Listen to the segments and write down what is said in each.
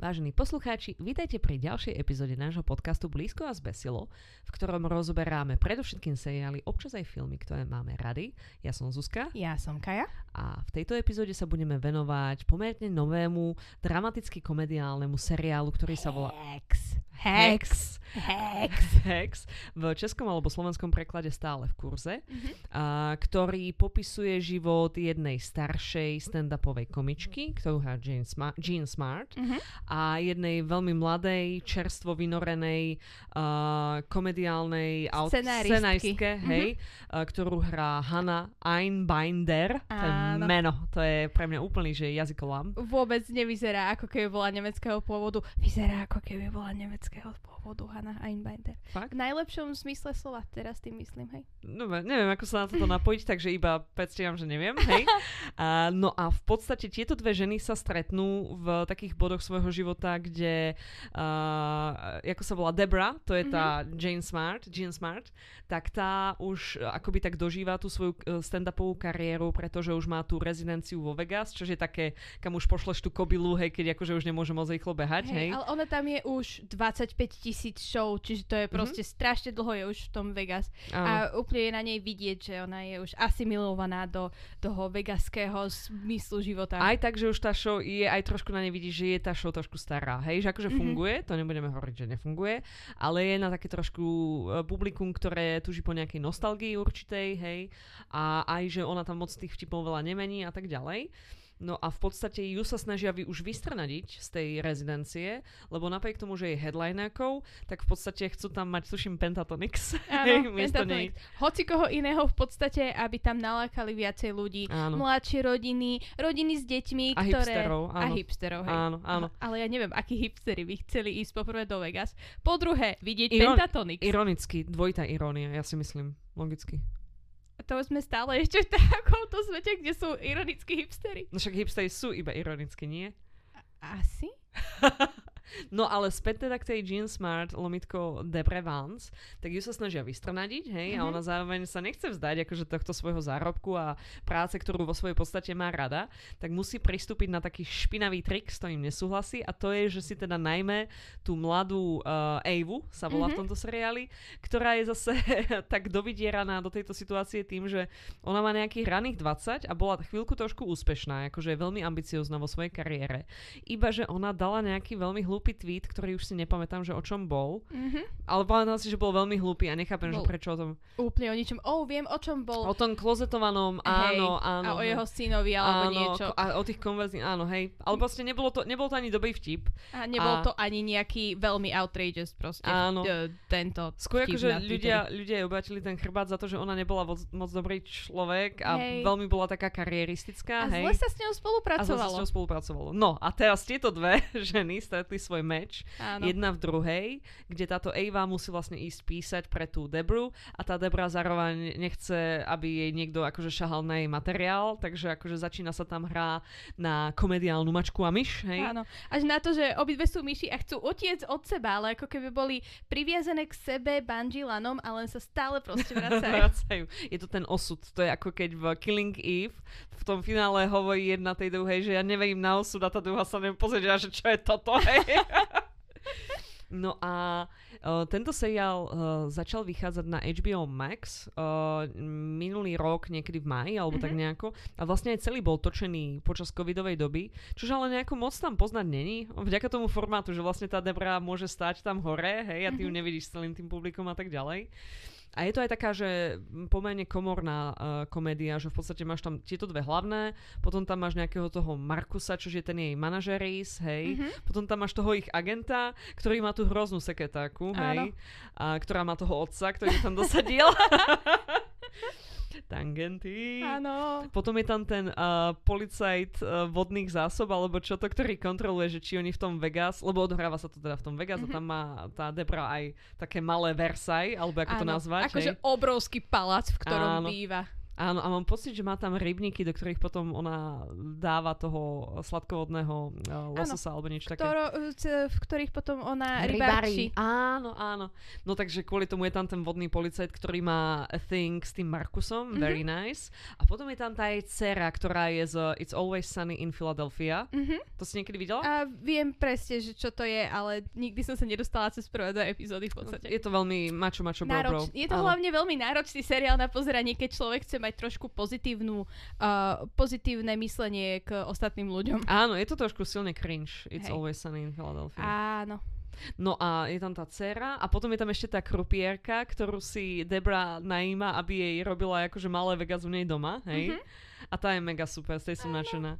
Vážení poslucháči, vítajte pri ďalšej epizóde nášho podcastu Blízko a zbesilo, v ktorom rozoberáme predovšetkým seriály, občas aj filmy, ktoré máme rady. Ja som Zuzka. Ja som Kaja. A v tejto epizóde sa budeme venovať pomerne novému, dramaticky komediálnemu seriálu, ktorý sa volá Hex. Hex. Hex. Hex. V českom alebo slovenskom preklade stále v kurze, Mhm. a, ktorý popisuje život jednej staršej stand-upovej komičky, ktorú hrá Jean, Sma- Jean Smart Mhm. a jednej veľmi mladej, čerstvo vynorenej uh, komediálnej aut- scenáristke, hej, uh, ktorú hrá Hanna Einbinder. To je meno, to je pre mňa úplný, že jazykolám. Vôbec nevyzerá, ako keby bola nemeckého pôvodu. Vyzerá, ako keby bola nemeckého pôvodu Hanna Einbinder. Fakt? V najlepšom zmysle slova, teraz tým myslím, hej. No, neviem, ako sa na toto napojiť, takže iba predstieram, že neviem, hej. A, no a v podstate tieto dve ženy sa stretnú v takých bodoch svojho života, kde, uh, ako sa volá Debra, to je tá Jane Smart, Jean Smart, tak tá už uh, akoby tak dožíva tú svoju uh, stand-upovú kariéru, pretože už má tú rezidenciu vo Vegas, čo je také, kam už pošleš tú kobilu, hej, keď akože už nemôže moc rýchlo behať, hej. Hej, ale ona tam je už 25 tisíc show, čiže to je proste strašne dlho je už v tom Vegas. Áno. A úplne je na nej vidieť, že ona je už asimilovaná do toho vegaského zmyslu života. Aj tak, že už tá show je, aj trošku na nej vidíš, že je tá show trošku stará, hej, že akože Mhm. funguje, to nebudeme hovoriť, že nefunguje, ale je na také trošku e, publikum, ktoré tuží po nejakej nostalgii určitej, hej, a aj, že ona tam moc tých vtipov veľa nemení a tak ďalej. No a v podstate ju sa snažia vy už vystranadiť z tej rezidencie, lebo napriek tomu, že je headlinerkou, tak v podstate chcú tam mať, tuším, Pentatonix. Áno, nej. Pentatonix. Hoci koho iného v podstate, aby tam nalákali viacej ľudí. Áno. Mladšie rodiny, rodiny s deťmi, A ktoré... hipsterov, A áno. hipsterov, hej. Áno, áno. Ale ja neviem, akí hipstery by chceli ísť poprvé do Vegas. Po druhé, vidieť Iron- Pentatonix. Ironicky, dvojitá irónia, ja si myslím, logicky. To sme stále ešte v takomto svete, kde sú ironickí hipstery. No však hipstery sú iba ironicky, nie? Asi? No ale späť teda k tej Jean Smart, lomitko Debre Vance, tak ju sa snažia vystrnadiť, hej, a Mhm. ona zároveň sa nechce vzdať akože tohto svojho zárobku a práce, ktorú vo svojej podstate má rada, tak musí pristúpiť na taký špinavý trik, s ktorým nesúhlasí a to je, že si teda najmä tú mladú uh, Avu, sa volá v Mhm. tomto seriáli, ktorá je zase tak dovydieraná do tejto situácie tým, že ona má nejakých raných 20 a bola chvíľku trošku úspešná, akože je veľmi ambiciozná vo svojej kariére. Iba, že ona dala nejaký veľmi hlúpy tweet, ktorý už si nepamätám, že o čom bol, Mhm. ale pamätám si, že bol veľmi hlúpy a nechápem, že Bol. prečo o tom. Úplne o ničom. Oh, viem, o čom bol. O tom klozetovanom, Hej, áno, áno. a o jeho synovi alebo áno, niečo. A o tých konverzí, áno, hej. Ale vlastne nebolo to, nebol to ani dobrý vtip. A nebol a- to ani nejaký veľmi outrageous proste. Áno. e, Tento Skôr akože na ľudia, ľudia jej obrátili ten chrbát za to, že ona nebola moc, moc dobrý človek a Hej. veľmi bola taká karieristická, A hej. zle sa s ňou a zle sa s spolupracovalo. ňou spolupracovalo. No a teraz tieto dve ženy stretli svoj meč, Áno. jedna v druhej, kde táto Eva musí vlastne ísť písať pre tú Debru a tá Debra zároveň nechce, aby jej niekto akože šahal na jej materiál, takže akože začína sa tam hrá na komediálnu mačku a myš, hej. Áno. Až na to, že obidve sú myši a chcú utiec od seba, ale ako keby boli priviazané k sebe bungee lanom a len sa stále proste vracajú. vracajú. Je to ten osud. To je ako keď v Killing Eve v tom finále hovorí jedna tej druhej, že ja neverím na osud a tá druhá sa nem pozrie, že čo je toto, hej. No a uh, tento seriál uh, začal vychádzať na HBO Max uh, minulý rok, niekedy v máji, alebo mm-hmm. tak nejako. A vlastne aj celý bol točený počas covidovej doby, čože ale nejako moc tam poznať není. Vďaka tomu formátu, že vlastne tá Debra môže stať tam hore, hej, a ty ju Mhm. nevidíš celým tým publikom a tak ďalej. A je to aj taká, že pomerne komorná uh, komédia, že v podstate máš tam tieto dve hlavné, potom tam máš nejakého toho Markusa, čo je ten jej manažeris, hej, Mhm. potom tam máš toho ich agenta, ktorý má tú hroznú sekretárku, hej, Áno. a ktorá má toho otca, ktorý tam dosadil. Tangenty. Áno. Potom je tam ten uh, policajt uh, vodných zásob, alebo čo to, ktorý kontroluje, že či oni v tom Vegas, lebo odhráva sa to teda v tom Vegas Mhm. a tam má tá Debra aj také malé Versailles, alebo ako to Áno. nazvať. Akože obrovský palác, v ktorom Áno. býva. Áno, a mám pocit, že má tam rybníky, do ktorých potom ona dáva toho sladkovodného uh, lososa alebo niečo také. Ktoró, c- v ktorých potom ona rybarčí. Áno, áno. No takže kvôli tomu je tam ten vodný policajt, ktorý má a thing s tým Markusom, Mhm. very nice. A potom je tam tá jej dcera, ktorá je z It's Always Sunny in Philadelphia. Mhm. To si niekedy videla? A viem presne, že čo to je, ale nikdy som sa nedostala cez prvé dve epizódy v podstate. Je to veľmi mačo, mačo, bro, je to Áno. hlavne veľmi náročný seriál na pozeranie, keď človek chce mať trošku pozitívnu, uh, pozitívne myslenie k ostatným ľuďom. Áno, je to trošku silne cringe. It's Hej. Always Sunny in Philadelphia. Áno. No a je tam tá dcera a potom je tam ešte tá krupierka, ktorú si Debra najíma, aby jej robila akože malé Vegas u nej doma, hej? Mhm. A tá je mega super, z tej som nadšená.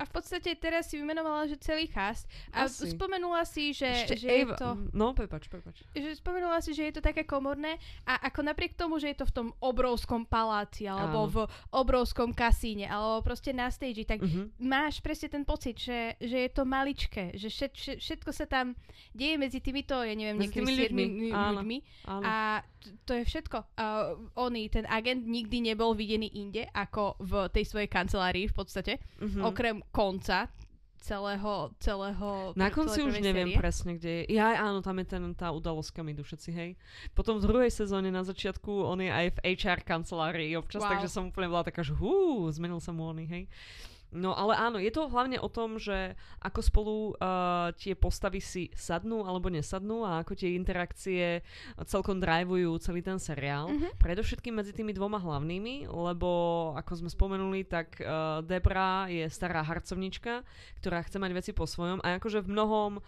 A v podstate teraz si vymenovala, že celý cast. A Asi. spomenula si, že, Ešte že je to... No, prepač, prepač. že spomenula si, že je to také komorné a ako napriek tomu, že je to v tom obrovskom paláci alebo Áno. v obrovskom kasíne alebo proste na stage, tak Mhm. máš presne ten pocit, že, že je to maličké, že všet, všet, všetko sa tam deje medzi týmito, ja neviem, Medzi tými ľuďmi, áno. ľuďmi Áno. a to je všetko. Uh, oný, ten agent nikdy nebol videný inde ako v tej svojej kancelárii v podstate, Mhm. okrem konca celého, celého Na konci už neviem série. presne, kde je. Ja, áno, tam je ten, tá udalosť, kam idú všetci, hej. Potom v druhej sezóne na začiatku on je aj v HR kancelárii občas, Wow. takže som úplne bola taká, že hú, zmenil sa mu oný, hej. No ale áno, je to hlavne o tom, že ako spolu uh, tie postavy si sadnú alebo nesadnú a ako tie interakcie celkom drivujú celý ten seriál. Mhm. Predovšetkým medzi tými dvoma hlavnými, lebo ako sme spomenuli, tak uh, Debra je stará harcovnička, ktorá chce mať veci po svojom a akože v mnohom uh,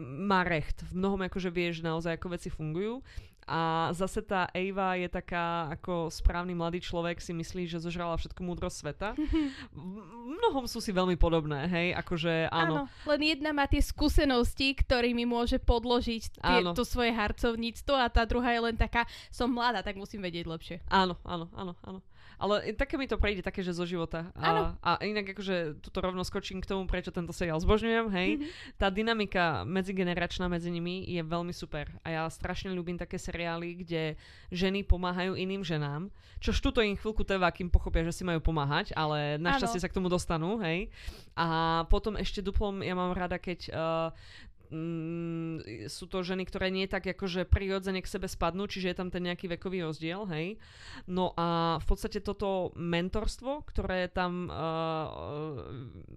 má recht, v mnohom akože vieš naozaj, ako veci fungujú. A zase tá Ava je taká, ako správny mladý človek si myslí, že zožrala všetku múdrosť sveta. V mnohom sú si veľmi podobné, hej, akože áno. Áno, len jedna má tie skúsenosti, ktorými môže podložiť tie, Áno. to svoje harcovníctvo a tá druhá je len taká, som mladá, tak musím vedieť lepšie. Áno, áno, áno, áno. Ale také mi to prejde, také, že zo života. A, a inak akože tuto rovno skočím k tomu, prečo tento seriál zbožňujem, hej. Mhm. Tá dynamika medzigeneračná medzi nimi je veľmi super. A ja strašne ľúbim také seriály, kde ženy pomáhajú iným ženám. Čož tuto im chvíľku trvá, kým pochopia, že si majú pomáhať, ale našťastie sa k tomu dostanú, hej. A potom ešte duplom, ja mám rada, keď uh, mm, sú to ženy, ktoré nie tak akože prirodzene k sebe spadnú, čiže je tam ten nejaký vekový rozdiel, hej. No a v podstate toto mentorstvo, ktoré tam uh,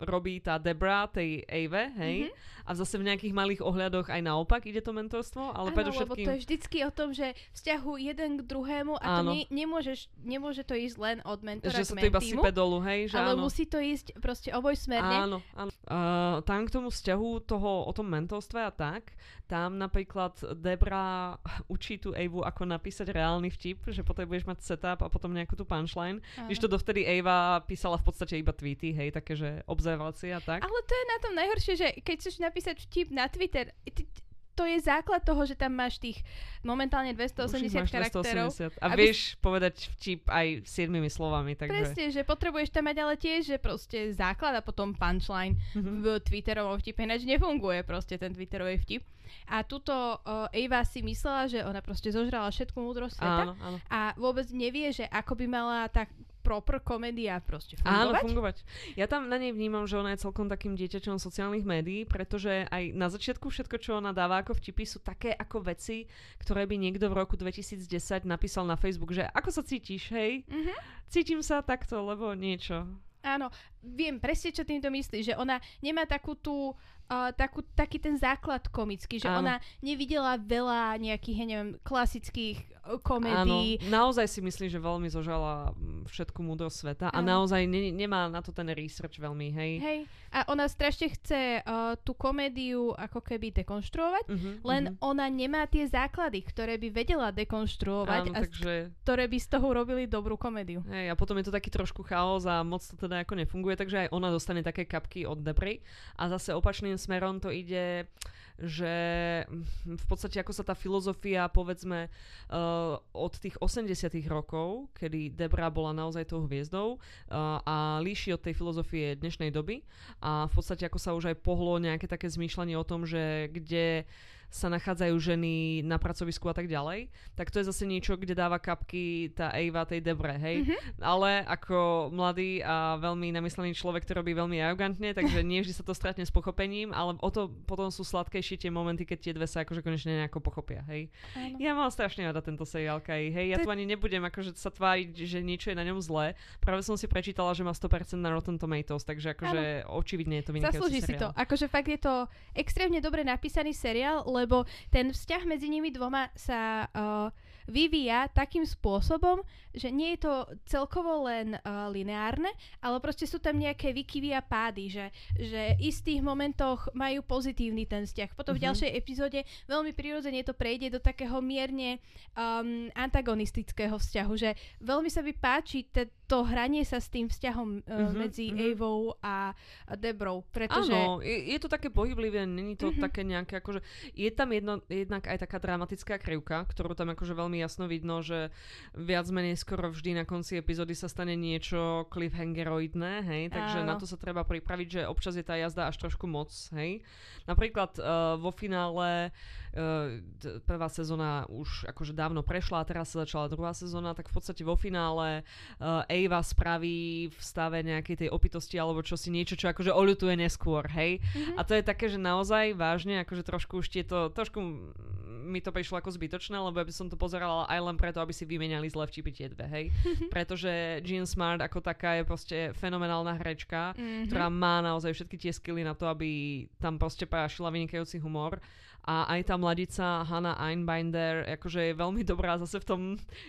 robí tá Debra, tej Ave, hej, Mhm. A zase v nejakých malých ohľadoch aj naopak ide to mentorstvo, ale lebo predovšetkým... to je vždycky o tom, že vzťahu jeden k druhému a to Áno. nie, nemôžeš, nemôže to ísť len od mentora že k sa to iba sype dolu, hej, že ale áno. musí to ísť proste obojsmerne. Áno, áno. Uh, tam k tomu vzťahu toho, o tom mentorstve a tak, tam napríklad Debra učí tú Evu, ako napísať reálny vtip, že potrebuješ mať setup a potom nejakú tú punchline. Když to dovtedy Eva písala v podstate iba tweety, hej, také, že observácie a tak. Ale to je na tom najhoršie, že keď chceš napísať vtip na Twitter, ty, to je základ toho, že tam máš tých momentálne Už ich 280 máš charakterov. 280. A Aby vieš povedať vtip aj siedmimi slovami, takže... Presne, že potrebuješ tam mať ale tiež, že proste základ a potom punchline Mhm. v Twitterovom vtipe, ináč nefunguje proste ten Twitterový vtip. A tuto uh, si myslela, že ona proste zožrala všetku múdrosť sveta Áno, áno. a vôbec nevie, že ako by mala tá proper komédia proste Áno, fungovať. fungovať. Ja tam na nej vnímam, že ona je celkom takým dieťačom sociálnych médií, pretože aj na začiatku všetko, čo ona dáva ako vtipy, sú také ako veci, ktoré by niekto v roku 2010 napísal na Facebook, že ako sa cítiš, hej? Mhm. Cítim sa takto, lebo niečo. Áno, viem presne, čo týmto myslíš, že ona nemá takú tú, uh, takú, taký ten základ komický, že Áno. ona nevidela veľa nejakých, ja neviem, klasických uh, Áno, komédií. naozaj si myslím, že veľmi zožala mm, všetku múdrosť sveta a Áno. naozaj ne, nemá na to ten research veľmi, hej? Hej, a ona strašne chce uh, tú komédiu ako keby dekonštruovať, Mhm, len mhm. ona nemá tie základy, ktoré by vedela dekonštruovať Áno, a takže ktoré by z toho urobili dobrú komédiu. Hej, a potom je to taký trošku chaos a moc to teda ako nefunguje, takže aj ona dostane také kapky od Debry. A zase opačným smerom to ide, že v podstate ako sa tá filozofia, povedzme, uh, od tých 80 rokov, kedy Debra bola naozaj tou hviezdou uh, a líši od tej filozofie dnešnej doby a v podstate ako sa už aj pohlo nejaké také zmýšľanie o tom, že kde sa nachádzajú ženy na pracovisku a tak ďalej, tak to je zase niečo, kde dáva kapky tá Eva tej Debre, hej. Mhm. Ale ako mladý a veľmi namyslený človek to robí veľmi arogantne, takže nie vždy sa to stretne s pochopením, ale o to potom sú sladkejšie tie momenty, keď tie dve sa akože konečne nejako pochopia, hej. Áno. Ja mám strašne rada tento seriál, Kai, hej. Ja To tu ani nebudem akože sa tváriť, že niečo je na ňom zlé. Práve som si prečítala, že má 100% na Rotten Tomatoes, takže akože očividne je to vynikajúci Zaslúži si to. seriál. Akože fakt je to extrémne dobre napísaný seriál, lebo ten vzťah medzi nimi dvoma sa uh, vyvíja takým spôsobom, že nie je to celkovo len uh, lineárne, ale proste sú tam nejaké vykyvy a pády, že, že v istých momentoch majú pozitívny ten vzťah. Potom v Mhm. ďalšej epizóde veľmi prirodzene to prejde do takého mierne um, antagonistického vzťahu, že veľmi sa mi páči te, to hranie sa s tým vzťahom uh, Mhm, medzi mhm. Evou a Debrou, pretože... Áno, je, je to také pohyblivé, není to Mhm. také nejaké, akože, je tam jedno, jednak aj taká dramatická krivka, ktorú tam akože veľmi jasno vidno, že viac menej skoro vždy na konci epizódy sa stane niečo cliffhangeroidné, hej, takže Áno. na to sa treba pripraviť, že občas je tá jazda až trošku moc, hej. Napríklad uh, vo finále uh, prvá sezóna už akože dávno prešla a teraz sa začala druhá sezóna, tak v podstate vo finále uh, Ava spraví v stave nejakej tej opitosti alebo čo si niečo, čo akože oľutuje neskôr, hej. Mhm. A to je také, že naozaj vážne, akože trošku už tieto, trošku mi to prišlo ako zbytočné, lebo ja by som to pozerala aj len preto, aby si vymenali zle vtipy tie dve, hej. Pretože Jean Smart ako taká je proste fenomenálna herečka, Mhm. ktorá má naozaj všetky tie skily na to, aby tam proste pášila vynikajúci humor. A aj tá mladica Hannah Einbinder akože je veľmi dobrá zase v tom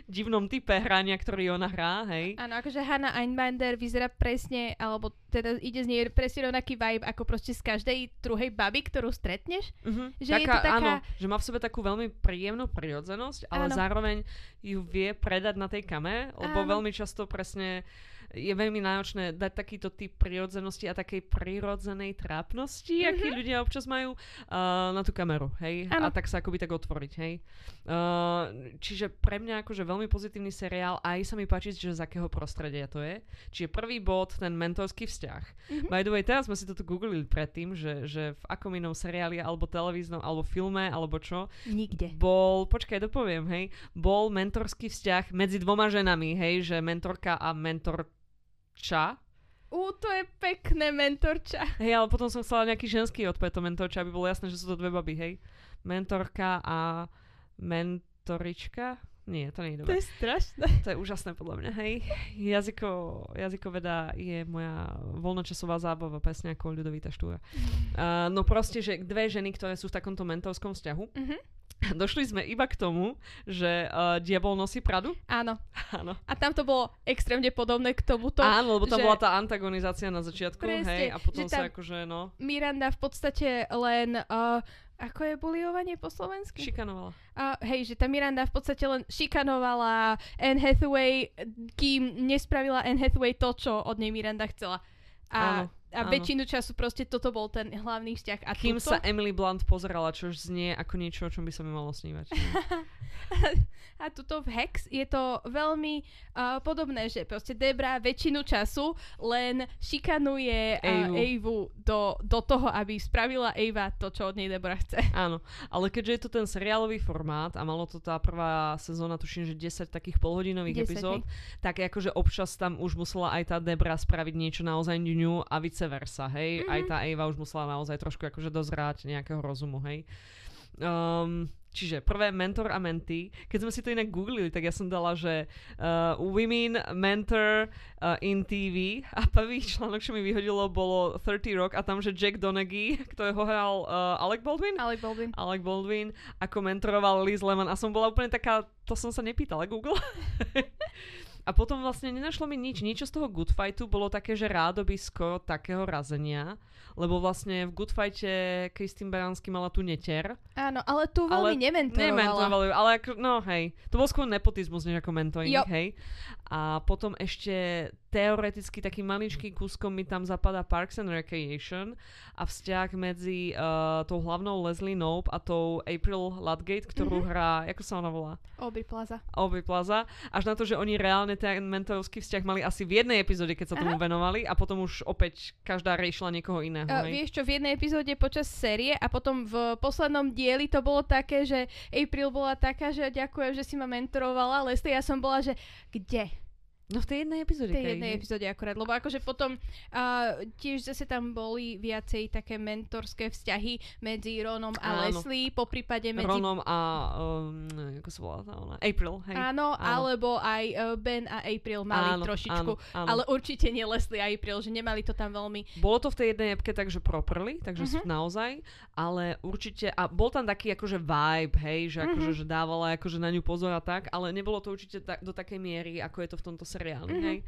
divnom type hrania, ktorý ona hrá, hej. Áno, akože Hannah Einbinder vyzerá presne, alebo teda ide z nej presne rovnaký vibe ako proste z každej druhej baby, ktorú stretneš. Uh-huh. Že je to taká- Áno, že má v sebe takú veľmi príjemnú prirodzenosť, ale Áno. zároveň ju vie predať na tej kame, lebo Áno. veľmi často presne je veľmi náročné dať takýto typ prirodzenosti a takej prirodzenej trápnosti, mm-hmm. aký ľudia občas majú uh, na tú kameru, hej? Áno. A tak sa akoby tak otvoriť, hej? Uh, čiže pre mňa akože veľmi pozitívny seriál, aj sa mi páči, že z akého prostredia to je. Čiže prvý bod, ten mentorský vzťah. Mhm. By the way, teraz sme si to tu googlili predtým, že, že v akom inom seriáli, alebo televíznom, alebo filme, alebo čo, Nikde. bol, počkaj, dopoviem, hej, bol mentorský vzťah medzi dvoma ženami, hej, že mentorka a mentorča. Ú, to je pekné mentorča. Hej, ale potom som chcela nejaký ženský odpad to mentorča, aby bolo jasné, že sú to dve baby, hej. Mentorka a mentorička. Nie, to nie je To dobré. je strašné. To je úžasné podľa mňa, hej. Jazyko, jazykoveda je moja voľnočasová zábava, presne ako ľudovita štúra. Uh, no proste, že dve ženy, ktoré sú v takomto mentorskom vzťahu, Mhm. došli sme iba k tomu, že uh, diabol nosí pradu. Áno. Áno. A tam to bolo extrémne podobné k tomuto. Áno, lebo tam že- bola tá antagonizácia na začiatku, Presne, hej, a potom sa akože, no, Miranda v podstate len... Uh, ako je buliovanie po slovensky? šikanovala. A hej, že tá Miranda v podstate len šikanovala Anne Hathaway, kým nespravila Anne Hathaway to, čo od nej Miranda chcela. A, Áno, a áno. väčšinu času proste toto bol ten hlavný vzťah. A Kým tuto, sa Emily Blunt pozerala, čo znie ako niečo, o čom by sa mi malo snívať. a tuto v Hex je to veľmi uh, podobné, že proste Debra väčšinu času len šikanuje uh, do, do toho, aby spravila Eva to, čo od nej Debra chce. Áno, ale keďže je to ten seriálový formát a malo to tá prvá sezóna, tuším, že 10 takých polhodinových 10, epizód, tak akože občas tam už musela aj tá Debra spraviť niečo naozaj ňuňu a vice versa, hej. Mhm. Aj tá Eva už musela naozaj trošku akože dozrať nejakého rozumu, hej. Um, čiže prvé mentor a mentee. Keď sme si to inak googlili, tak ja som dala, že uh, women mentor uh, in TV a prvý článok, čo mi vyhodilo, bolo 30 Rock a tam, že Jack Donaghy, ktorého hral uh, Alec Baldwin, Alec Baldwin. Alec Baldwin, ako mentoroval Liz Lemon a som bola úplne taká, to som sa nepýtala Google. a potom vlastne nenašlo mi nič. Niečo z toho Good Fightu bolo také, že rádobisko takého razenia, lebo vlastne v Good Fighte Kristýn Baránsky mala tu neter. Áno, ale tu Ale veľmi nementorovala. Nementorovali ju, ale ako, no hej, to bol skôr nepotizmus než ako mentoring, Jo. hej. A potom ešte teoreticky takým maličkým kúskom mi tam zapadá Parks and Recreation a vzťah medzi uh, tou hlavnou Leslie Knope a tou April Ludgate, ktorú mm-hmm. hrá, ako sa ona volá? Aubrey Plaza. Aubrey Plaza. Až na to, že oni reálne ten mentorovský vzťah mali asi v jednej epizóde, keď sa tomu Aha. venovali a potom už opäť každá riešila niekoho iného. Uh, vieš čo, v jednej epizóde počas série a potom v poslednom dieli to bolo také, že April bola taká, že ďakujem, že si ma mentorovala, Leslie ja som bola, že kde? No v tej jednej epizóde. V tej jednej epizóde akorát, lebo akože potom uh, tiež zase tam boli viacej také mentorské vzťahy medzi Ronom a áno. Leslie, po prípade medzi... Ronom a, um, ako sa volá ona? April, hej. Áno, áno, alebo aj uh, Ben a April mali áno, trošičku, áno, áno. ale určite nie Leslie a April, že nemali to tam veľmi... Bolo to v tej jednej epke takže properly, takže uh-huh. naozaj, ale určite, a bol tam taký akože vibe, hej, že akože, uh-huh. že dávala akože na ňu pozor a tak, ale nebolo to určite ta- do takej miery, ako je to v tomto seriáli, mm-hmm. hej.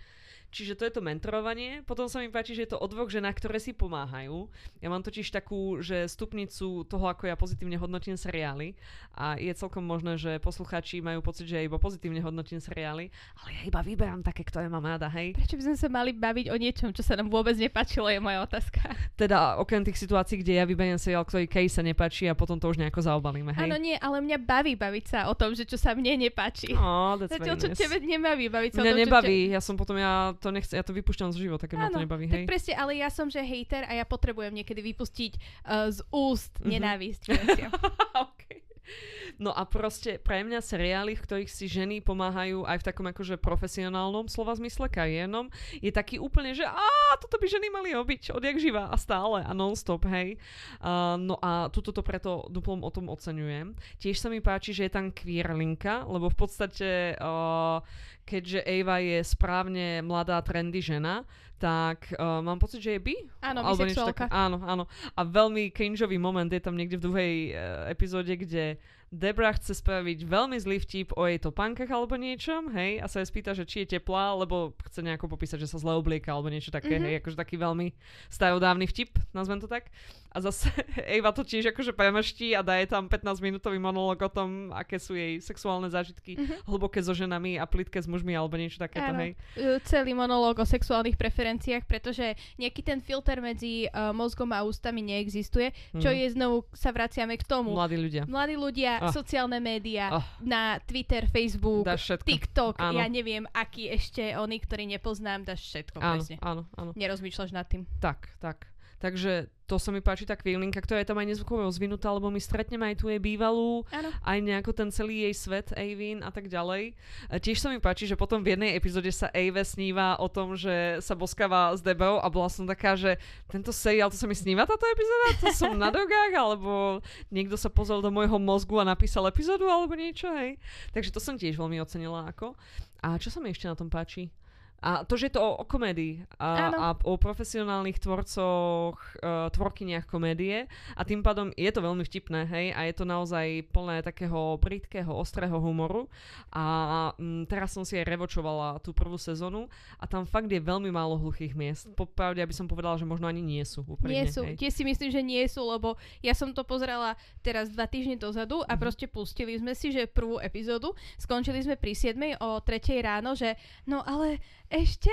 Čiže to je to mentorovanie. Potom sa mi páči, že je to o dvoch ženách, ktoré si pomáhajú. Ja mám totiž takú, že stupnicu toho, ako ja pozitívne hodnotím seriály. A je celkom možné, že poslucháči majú pocit, že ja iba pozitívne hodnotím seriály. Ale ja iba vyberám také, ktoré mám rada, hej. Prečo by sme sa mali baviť o niečom, čo sa nám vôbec nepáčilo, je moja otázka. Teda okrem tých situácií, kde ja vyberiem seriál, ktorý Kej sa nepáči a potom to už nejako zaobalíme, hej. Áno, nie, ale mňa baví baviť sa o tom, že čo sa mne nepáči. Oh, Zatiaľ, čo tebe nebaví baviť sa mňa o tom, nebaví, čo... ja som potom, ja to nechcem, ja to vypúšťam z života, keď ma to nebaví, hej. Tak presne, ale ja som že hejter a ja potrebujem niekedy vypustiť uh, z úst mm-hmm. nenávisť. okay. No a proste pre mňa seriály, v ktorých si ženy pomáhajú aj v takom akože profesionálnom slova zmysle, kariérnom, je taký úplne, že a toto by ženy mali robiť odjak živa a stále a non-stop, hej. Uh, no a tuto to preto duplom o tom oceňujem. Tiež sa mi páči, že je tam queer linka, lebo v podstate uh, keďže Eva je správne mladá, trendy žena, tak uh, mám pocit, že je bi? Áno, bisexuálka. Áno, áno. A veľmi cringeový moment je tam niekde v druhej uh, epizóde, kde Debra chce spraviť veľmi zlý vtip o jej topánkach alebo niečom, hej, a sa jej spýta, že či je teplá, lebo chce nejako popísať, že sa zle oblieka alebo niečo také, mm-hmm. hej, akože taký veľmi starodávny vtip, nazvem to tak. A zase Eva to tiež akože premrští a daje tam 15-minútový monológ o tom, aké sú jej sexuálne zážitky, mm-hmm. hlboké so ženami a plitké s mužmi alebo niečo takéto, hej. Celý monológ o sexuálnych preferenciách, pretože nejaký ten filter medzi uh, mozgom a ústami neexistuje, čo mm. je znovu, sa vraciame k tomu. Mladí ľudia. Mladí ľudia oh. sociálne médiá, oh. na Twitter, Facebook, TikTok, áno. ja neviem, aký ešte oni, ktorí nepoznám, dáš všetko. Áno, áno, áno. Nerozmýšľaš nad tým. Tak, tak. Takže to sa mi páči tá kvílinka, ktorá je tam aj nezvukovo rozvinutá, lebo my stretneme aj tu jej bývalú, ano. aj nejako ten celý jej svet, Avin a tak ďalej. A tiež sa mi páči, že potom v jednej epizóde sa Ave sníva o tom, že sa boskáva s Debou a bola som taká, že tento seriál, to sa mi sníva táto epizóda? To som na drogách? Alebo niekto sa pozrel do môjho mozgu a napísal epizódu alebo niečo, hej? Takže to som tiež veľmi ocenila ako. A čo sa mi ešte na tom páči? A to, že je to o, o komédii a, a o profesionálnych tvorcoch, uh, tvorkyniach komédie a tým pádom je to veľmi vtipné, hej, a je to naozaj plné takého britkého, ostrého humoru a m, teraz som si aj revočovala tú prvú sezónu a tam fakt je veľmi málo hluchých miest. Popravde, aby som povedala, že možno ani nie sú. Úprimne, nie sú, tie si myslím, že nie sú, lebo ja som to pozerala teraz dva týždne dozadu a mm-hmm. proste pustili sme si, že prvú epizódu, skončili sme pri 7 o 3 ráno, že no ale ešte?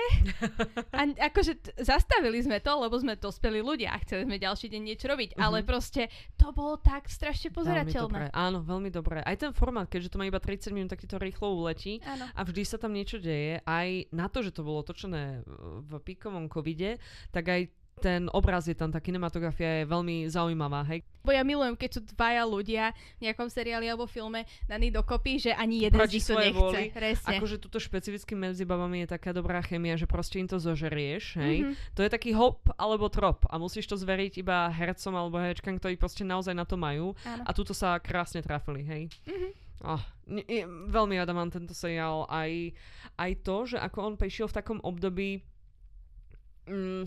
A akože t- zastavili sme to, lebo sme dospeli ľudia a chceli sme ďalší deň niečo robiť, uh-huh. ale proste to bolo tak strašne pozerateľné. Veľmi Áno, veľmi dobré. Aj ten formát, keďže to má iba 30 minút, tak ti to rýchlo uletí Áno. a vždy sa tam niečo deje. Aj na to, že to bolo točené v píkovom covide, tak aj ten obraz je tam, tá kinematografia je veľmi zaujímavá, hej. Bo ja milujem, keď sú dvaja ľudia v nejakom seriáli alebo filme daní dokopy, že ani jeden Proti z nich to nechce. Presne. Akože tuto špecificky medzi babami je taká dobrá chemia, že proste im to zožerieš, hej. Mm-hmm. To je taký hop alebo trop a musíš to zveriť iba hercom alebo herečkám, ktorí proste naozaj na to majú. Áno. A tuto sa krásne trafili, hej. Mm-hmm. Oh, ne, veľmi rada mám tento seriál. Aj, aj to, že ako on prišiel v takom období... Mm,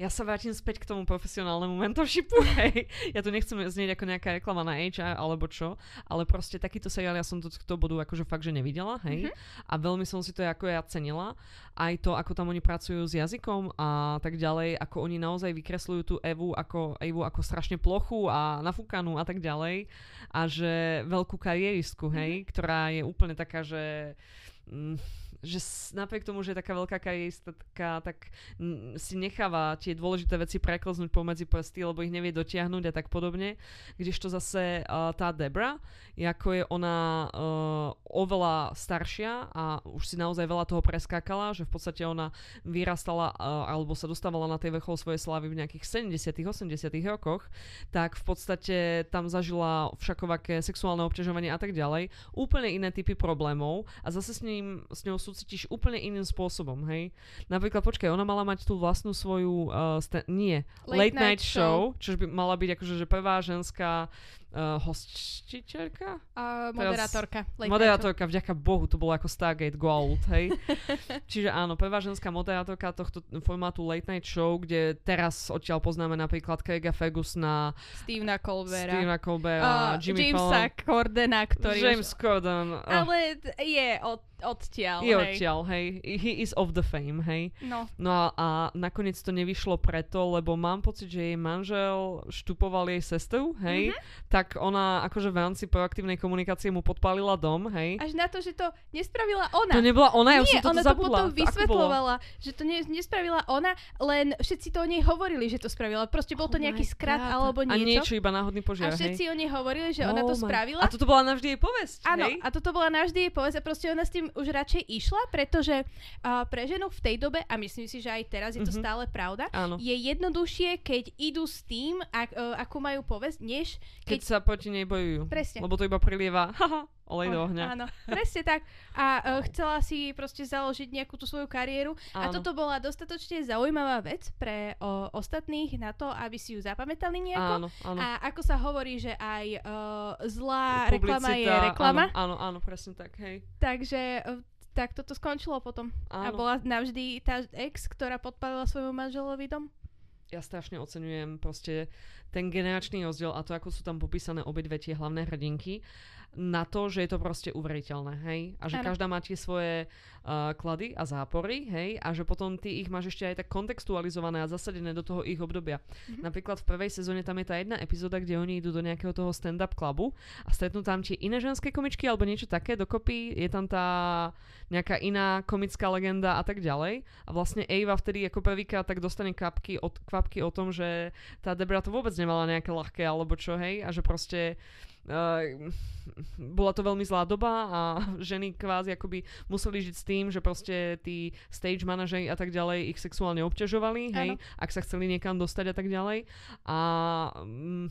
ja sa vrátim späť k tomu profesionálnemu mentorshipu, hej. Ja tu nechcem znieť ako nejaká reklama na HR alebo čo, ale proste takýto seriál ja som to, to bodu akože fakt, že nevidela, hej. Mm-hmm. A veľmi som si to ako ja cenila. Aj to, ako tam oni pracujú s jazykom a tak ďalej, ako oni naozaj vykresľujú tú Evu ako, Evu ako strašne plochu a nafúkanú a tak ďalej. A že veľkú karieristku, hej, mm-hmm. ktorá je úplne taká, že... Mm, že napriek tomu, že je taká veľká kariéristka, tak si necháva tie dôležité veci preklznúť pomedzi prsty, lebo ich nevie dotiahnuť a tak podobne. Kdežto zase uh, tá Debra, ako je ona uh, oveľa staršia a už si naozaj veľa toho preskákala, že v podstate ona vyrastala uh, alebo sa dostávala na tej vrchol svojej slávy v nejakých 70 80 rokoch, tak v podstate tam zažila všakovaké sexuálne obťažovanie a tak ďalej. Úplne iné typy problémov a zase s, ním, s ňou súcitíš úplne iným spôsobom, hej. Napríklad, počkaj, ona mala mať tú vlastnú svoju, uh, sta- nie, Late Late, Night, Night Show, čo by mala byť akože že prvá ženská uh, hostiteľka? Teraz- moderátorka. night Moderátorka, vďaka Bohu, to bolo ako Stargate Gold, hej. Čiže áno, prvá ženská moderátorka tohto formátu Late Night Show, kde teraz odtiaľ poznáme napríklad Craiga Fergusona. Stevena Colbera. Stevena Colbera, Uh, Jimmy Jamesa Fallon, Cordena, ktorý James už... Corden. uh, Ale je od, odtiaľ, je hej. odtiaľ, hej. He is of the fame, hej. No, No a, a nakoniec to nevyšlo preto, lebo mám pocit, že jej manžel štupoval jej sestru, hej. Mhm. Tak ona akože v rámci proaktívnej komunikácie mu podpálila dom, hej. až na to, že to nespravila ona. To nebola ona, ja Nie, som ona to potom To ako bolo? vysvetľovala, že to ne, nespravila ona, len všetci to o nej hovorili, že to spravila. Proste bol to Oh nejaký my skrat alebo A niečo. niečo iba náhodný A požiar, hej. všetci o nej hovorili, že ona to Oh my- spravila. A toto bola navždy jej povesť, Áno, hej? a toto bola navždy jej povesť a proste ona s tým už radšej išla, pretože uh, pre ženu v tej dobe, a myslím si, že aj teraz je to Mhm. stále pravda, Áno. je jednoduchšie, keď idú s tým, ak, uh, akú majú povesť, než Keď keď... sa proti nej bojujú. Presne. Lebo to iba prilieva haha, olej do Oh, ohňa. Áno, presne tak. A uh, chcela si proste založiť nejakú tú svoju kariéru. A Áno. toto bola dostatočne zaujímavá vec pre o, ostatných na to, aby si ju zapamätali nejako. Áno, áno. A ako sa hovorí, že aj uh, zlá reklama je Publicita, reklama. Áno, áno, áno, presne tak, hej. Takže uh, tak toto skončilo potom. A Áno. bola navždy tá ex, ktorá podpalila svojmu manželovi dom. Ja strašne oceňujem proste ten generačný rozdiel a to, ako sú tam popísané obidve tie hlavné hrdinky na to, že je to proste uveriteľné, hej? A že Áno. každá má tie svoje uh, klady a zápory, hej? A že potom ty ich máš ešte aj tak kontextualizované a zasadené do toho ich obdobia. Mhm. Napríklad v prvej sezóne tam je tá jedna epizóda, kde oni idú do nejakého toho stand-up klubu a stretnú tam tie iné ženské komičky alebo niečo také dokopy. Je tam tá nejaká iná komická legenda a tak ďalej. A vlastne Eva vtedy ako prvýkrát tak dostane kvapky, od, kvapky o tom, že tá Debra to vôbec nemala nejaké ľahké alebo čo, hej, a že proste uh, bola to veľmi zlá doba a ženy kvázi akoby museli žiť s tým, že proste tí stage manažeri a tak ďalej ich sexuálne obťažovali, hej, ak sa chceli niekam dostať a tak ďalej. A mm,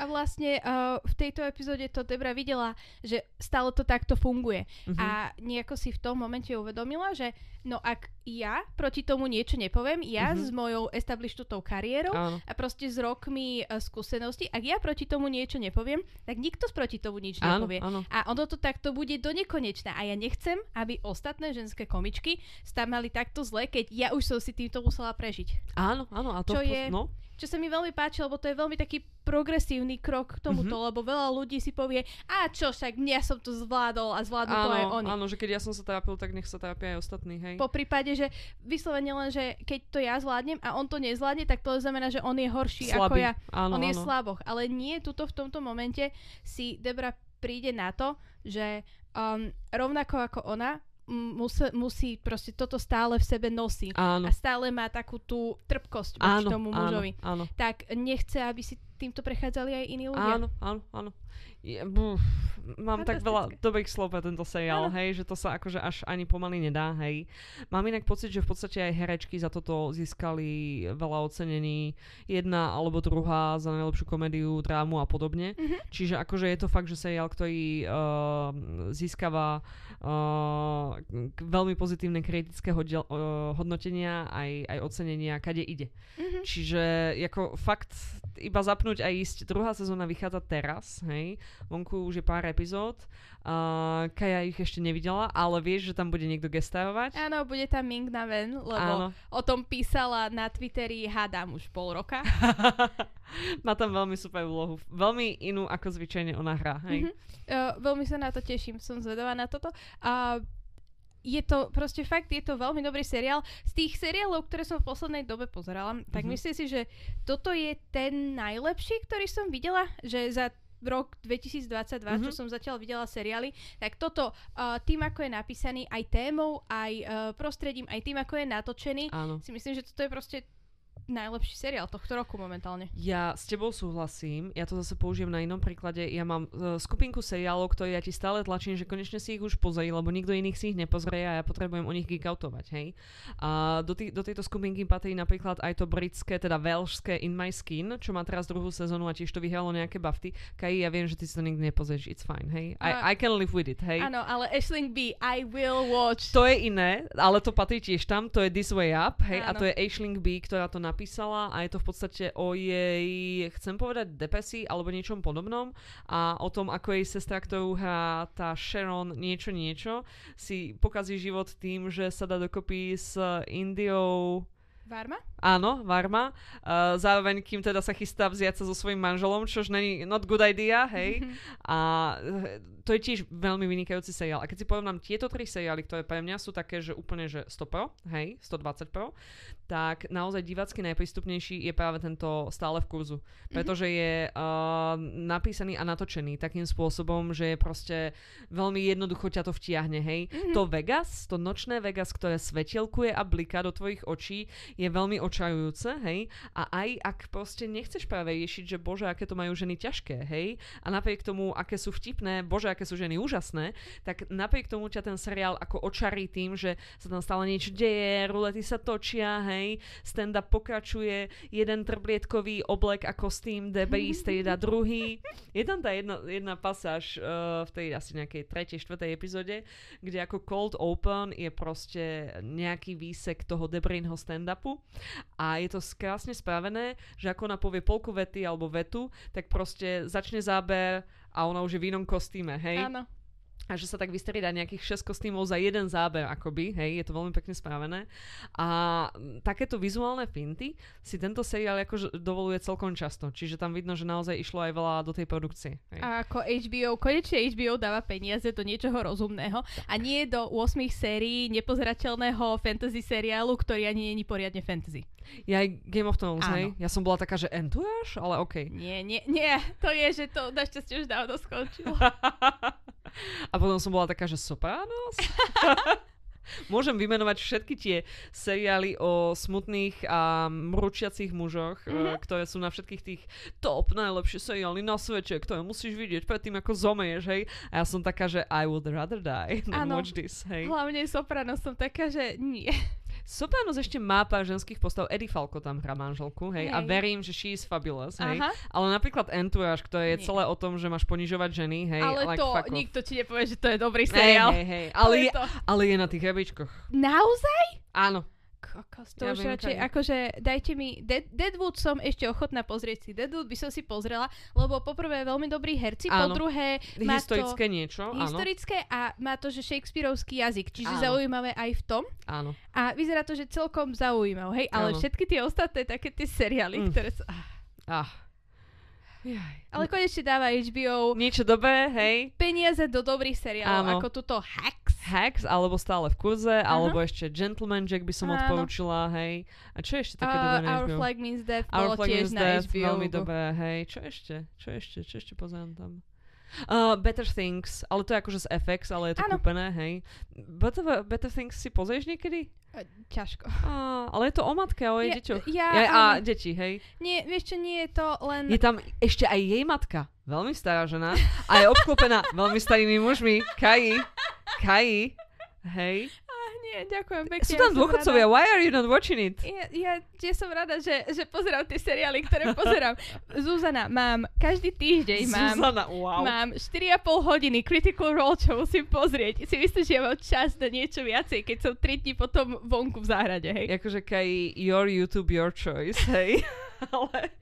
A vlastne uh, v tejto epizóde to Debra videla, že stále to takto funguje. mhm. A nejako si v tom momente uvedomila, že no ak ja proti tomu niečo nepoviem, ja Mhm. s mojou establishnutou kariérou áno, a proste s rokmi uh, skúsenosti, ak ja proti tomu niečo nepoviem, tak nikto proti tomu nič áno, nepovie. áno. A ono to takto bude do nekonečna. A ja nechcem, aby ostatné ženské komičky sa mali takto zle, keď ja už som si týmto musela prežiť. Áno, áno, a to Čo je- no, Čo sa mi veľmi páči, lebo to je veľmi taký progresívny krok k tomuto, Mhm. lebo veľa ľudí si povie, a čo však, ja som to zvládol a zvládnu to aj oni. áno, že keď ja som sa trápil, tak nech sa trápia aj ostatní, hej. Po prípade, že vyslovene len, že keď to ja zvládnem a on to nezvládne, tak to znamená, že on je horší ako Slabý. ja. Áno, on je áno. slaboch. Ale nie, tuto v tomto momente si Debra príde na to, že um, rovnako ako ona musí, musí proste toto stále v sebe nosí. Áno, A stále má takú tú trpkosť voči áno, tomu áno, mužovi. áno. Tak nechce, aby si týmto prechádzali aj iní ľudia. Áno, áno, áno. Je, buf, mám tak veľa dobrých slov pre tento seriál, Áno. hej, že to sa akože až ani pomaly nedá, hej. Mám inak pocit, že v podstate aj herečky za toto získali veľa ocenení. Jedna alebo druhá za najlepšiu komédiu, drámu a podobne. Mhm. Čiže akože je to fakt, že seriál, ktorý uh, získava uh, veľmi pozitívne kritické hodel, uh, hodnotenia aj, aj ocenenia, kade ide. Mhm. Čiže ako fakt iba zapnúť a ísť. Druhá sezóna vychádza teraz, hej. Vonku už je pár epizód. Uh, Kaja ich ešte nevidela, ale vieš, že tam bude niekto gestárovať. Áno, bude tam Ming na ven, lebo Áno. o tom písala na Twitteri, hádam, už pol roka. Má tam veľmi super úlohu. Veľmi inú, ako zvyčajne ona hrá, hej. Mhm. Uh, veľmi sa na to teším, som zvedavá na toto. A je to proste fakt, je to veľmi dobrý seriál. Z tých seriálov, ktoré som v poslednej dobe pozerala, tak Mhm. myslím si, že toto je ten najlepší, ktorý som videla, že za rok 2022, Mhm. čo som zatiaľ videla seriály, tak toto uh, tým, ako je napísaný, aj témou, aj uh, prostredím, aj tým, ako je natočený, Áno. si myslím, že toto je proste najlepší seriál tohto roku momentálne. Ja s tebou súhlasím, ja to zase použijem na inom príklade. Ja mám uh, skupinku seriálov, ktoré ja ti stále tlačím, že konečne si ich už pozri, lebo nikto iných si ich nepozrie a ja potrebujem o nich geekoutovať, hej. A do, tý, do tejto skupinky patrí napríklad aj to britské, teda velšské In My Skin, čo má teraz druhú sezónu a tiež to vyhralo nejaké bafty. Kai, ja viem, že ty si to nikdy nepozrieš, it's fine, hej. A- I, I can live with it, hej. Áno, ale Ashling B, I will watch. To je iné, ale to patrí tiež tam, to je This Way Up, hej, a Áno. to je Aisling B, ktorá to napísala a je to v podstate o jej, chcem povedať, depresii alebo niečom podobnom. A o tom, ako jej sestra, ktorú hrá tá Sharon niečo niečo, si pokazí život tým, že sa dá dokopy s Indiou Varma? Áno, Varma. Uh, zároveň, kým teda sa chystá vziať sa so svojím manželom, čož není not good idea, hej. A eh, to je tiež veľmi vynikajúci seriál. A keď si porovnám tieto tri seriály, ktoré pre mňa sú také, že úplne, že 100 pro, hej, 120 pro, tak naozaj divácky najprístupnejší je práve tento stále v kurzu. Pretože je uh, napísaný a natočený takým spôsobom, že je proste veľmi jednoducho ťa to vtiahne, hej. Mhm. To Vegas, to nočné Vegas, ktoré svetelkuje a bliká do tvojich očí, je veľmi očarujúce, hej. A aj ak proste nechceš práve riešiť, že bože, aké to majú ženy ťažké, hej. A napriek tomu, aké sú vtipné, bože, aké sú ženy úžasné, tak napriek tomu ťa ten seriál ako očarí tým, že sa tam stále niečo deje, rulety sa točia, hej. Stand-up pokračuje, jeden trblietkový oblek a kostým debrí strieda druhý. Je tam tá jedna, jedna pasáž uh, v tej asi nejakej tretej, štvrtej epizóde, kde ako cold open je proste nejaký výsek toho Debrinho stand-upu a je to krásne spravené, že ako ona povie polku vety alebo vetu, tak proste začne záber a ona už je v inom kostýme, hej? Áno. A že sa tak vystriedá nejakých 6 kostýmov za jeden záber, akoby, hej, je to veľmi pekne spravené. A takéto vizuálne finty si tento seriál akože dovoluje celkom často, čiže tam vidno, že naozaj išlo aj veľa do tej produkcie. Hej. A ako HBO, konečne HBO dáva peniaze do niečoho rozumného a nie do 8 sérií nepozerateľného fantasy seriálu, ktorý ani není poriadne fantasy. Ja aj Game of Thrones, Áno. hej, ja som bola taká, že Entourage, ale okej. Nie, nie, nie, to je, že to našťastie už dávno skončilo. A potom som bola taká, že Sopranos? Môžem vymenovať všetky tie seriály o smutných a mručiacich mužoch, mm-hmm. ktoré sú na všetkých tých top najlepšie seriály na svete, ktoré musíš vidieť predtým, ako zomeješ, hej. A ja som taká, že I would rather die than Áno. watch this, hej. Hlavne Soprano som taká, že nie. Sopranos ešte má pár ženských postav. Eddie Falco tam hrá manželku, hej. A Hej. verím, že she is fabulous, hej. Aha, Ale napríklad Entourage, ktoré je Nie. celé o tom, že máš ponižovať ženy, hej. ale like, to nikto ti nepovie, že to je dobrý Hej, seriál. hej, hej. To Ale, je je, ale je na tých rebríčkoch. Naozaj? Áno. Kokos, to Ja už viem, radšej, akože dajte mi, Dead, Deadwood som ešte ochotná pozrieť si, Deadwood by som si pozrela, lebo poprvé veľmi dobrí herci, Áno. po druhé má Historické niečo, to áno. historické a má to, že shakespearovský jazyk, čiže Áno. zaujímavé aj v tom Áno. a vyzerá to, že celkom zaujímavé, hej, ale Áno. všetky tie ostatné také tie seriály, Mm. ktoré sú... ah. Ah. Jaj. Ale konečne dáva HBO Niečo dobré, hej. peniaze do dobrých seriálov, Áno. ako túto Hacks. Hacks, alebo stále v kurze, alebo ešte Gentleman Jack by som Áno. odporúčila, hej. A čo ešte také Uh, dobré na Our HBO? Flag Means Death Our bolo Flag tiež Means na Death, HBO. veľmi dobré, hej. Čo ešte? Čo ešte? Čo ešte pozerám tam? Uh, Better Things, ale to je akože z FX, ale je to Áno. kúpené, hej. Better, Better Things si pozrieš niekedy? Uh, Ťažko. Uh, ale je to o matke a o jej deťoch. ja, Ja, a deti, hej. Nie, vieš čo, nie je to len... Je tam ešte aj jej matka, veľmi stará žena a je obklopená veľmi starými mužmi. Kaji, Kaji, hej. Nie, ďakujem pekne. Sú ja tam som dôchodcovia, rada. why are you not watching it? Ja, ja tiež som rada, že, že pozerám tie seriály, ktoré pozerám. Zuzana, mám každý týždeň mám, Zuzana, wow. mám 4,5 hodiny Critical Role, čo musím pozrieť. Si myslíš, že ja mám čas na niečo viacej, keď som 3 dní potom vonku v záhrade, hej? Akože Kaji, your YouTube, your choice, hej. Ale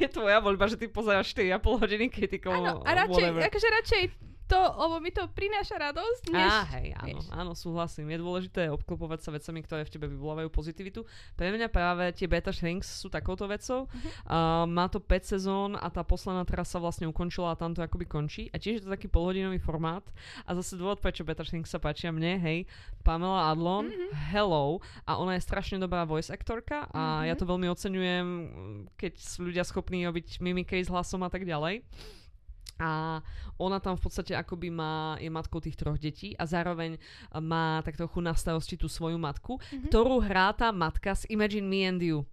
je tvoja voľba, že ty pozeráš 4,5 hodiny kritikov. Áno, a radšej, whatever. akože radšej to, lebo mi to prináša radosť, než... Á, hej, áno, áno, súhlasím. Je dôležité obklopovať sa vecami, ktoré v tebe vyvolávajú pozitivitu. Pre mňa práve tie Better Things sú takouto vecou. Uh, má to 5 sezón a tá posledná teraz sa vlastne ukončila a tam to akoby končí. A tiež je to taký polhodinový formát. A zase dôvod, prečo Better Things sa páčia mne, hej, Pamela Adlon, Mhm. hello. A ona je strašne dobrá voice aktorka a Mhm. ja to veľmi oceňujem, keď sú ľudia schopní robiť mimikry s hlasom a tak ďalej. A ona tam v podstate akoby má, je matkou tých troch detí a zároveň má tak trochu na starosti tú svoju matku, Mhm. ktorú hrá tá matka z Imagine Me and You.